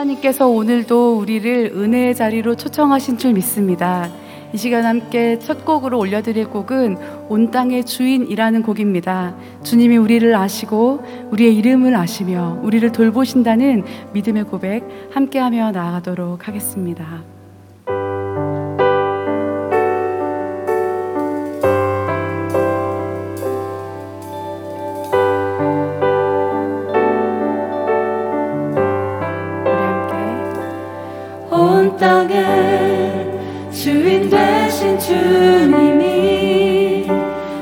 하나님께서 오늘도 우리를 은혜의 자리로 초청하신 줄 믿습니다. 이 시간 함께 첫 곡으로 올려드릴 곡은 온 땅의 주인이라는 곡입니다. 주님이 우리를 아시고 우리의 이름을 아시며 우리를 돌보신다는 믿음의 고백 함께하며 나아가도록 하겠습니다. 땅에 주인 되신 주님이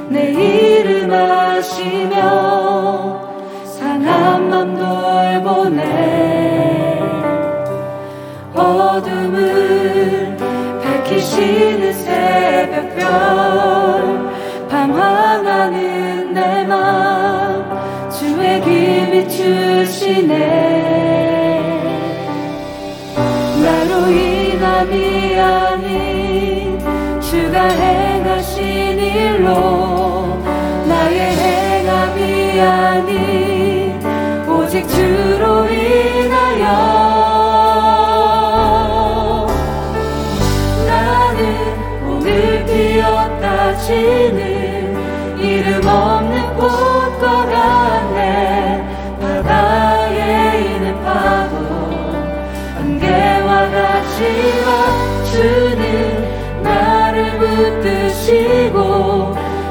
내 이름 아시며 상한 맘 돌보네. 어둠을 밝히시는 새벽별 방황하는 내 맘 주의 귀 비추시네. 아닌 주가 행하신 일로 나의 행함이 아닌 오직 주로 인하여. 나는 오늘 피었다 지는 이름 없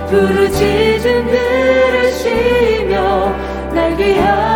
부르짖음 들으시며 날 귀하여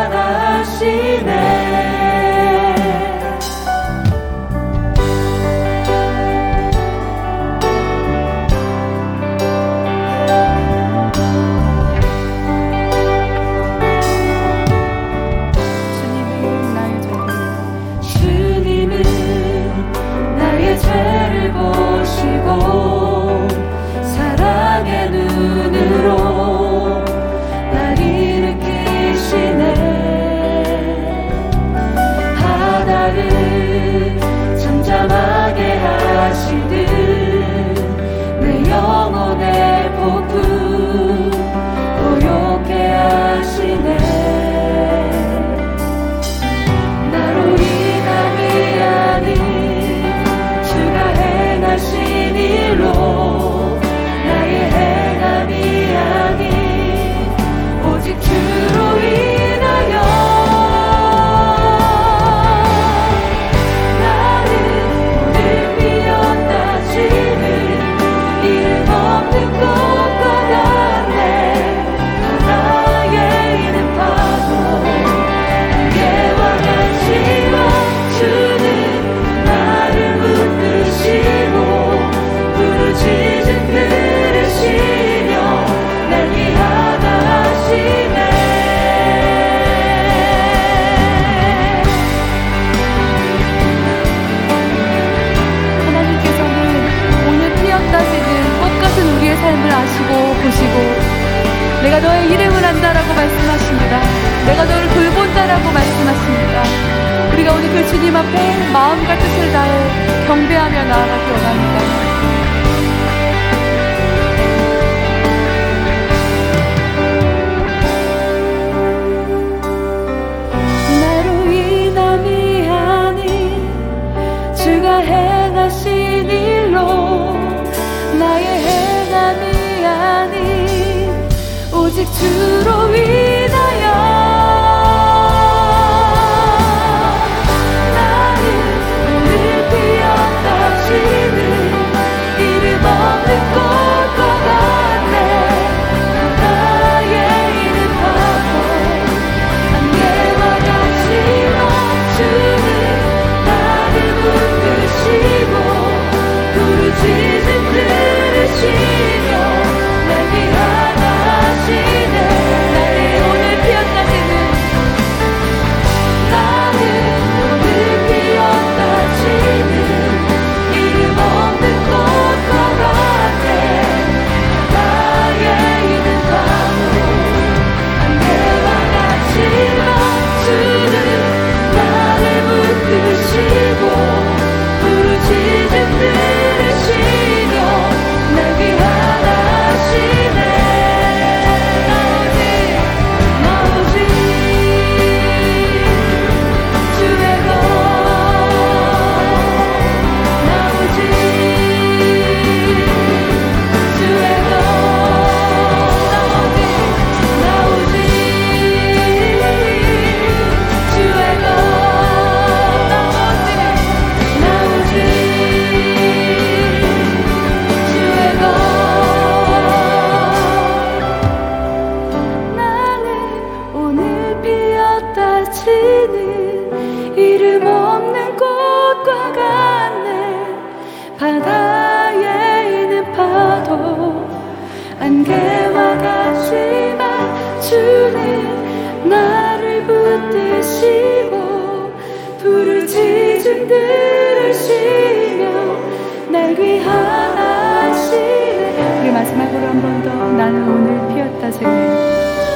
오직 주로 위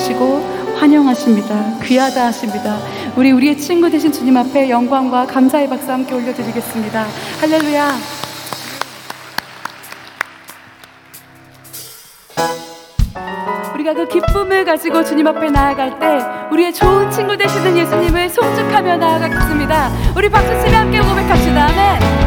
받으시고 환영하십니다. 귀하다 하십니다. 우리 우리의 친구 되신 주님 앞에 영광과 감사의 박수 함께 올려드리겠습니다. 할렐루야. 우리가 그 기쁨을 가지고 주님 앞에 나아갈 때 우리의 좋은 친구 되시는 예수님을 송축하며 나아가겠습니다. 우리 박수 치며 함께 고백합시다. 아멘.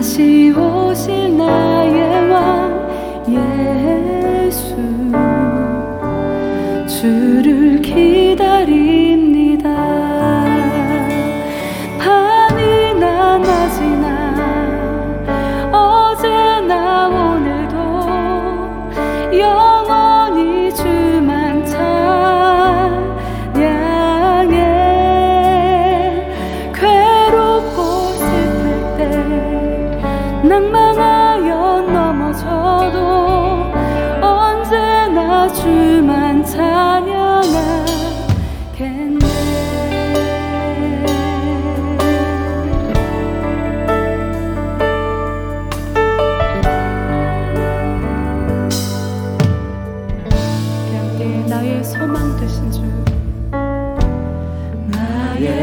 다시 오실 나의 왕 예수. 주를 기다립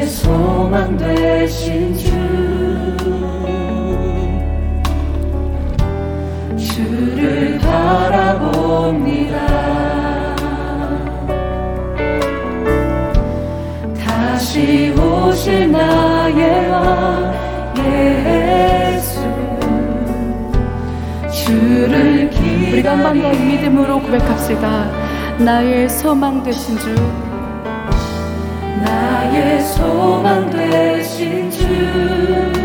소망 되신 주 한번 더 믿음으로 고백합시다. 나의 소망 되신 주. 나의 소망 되신 주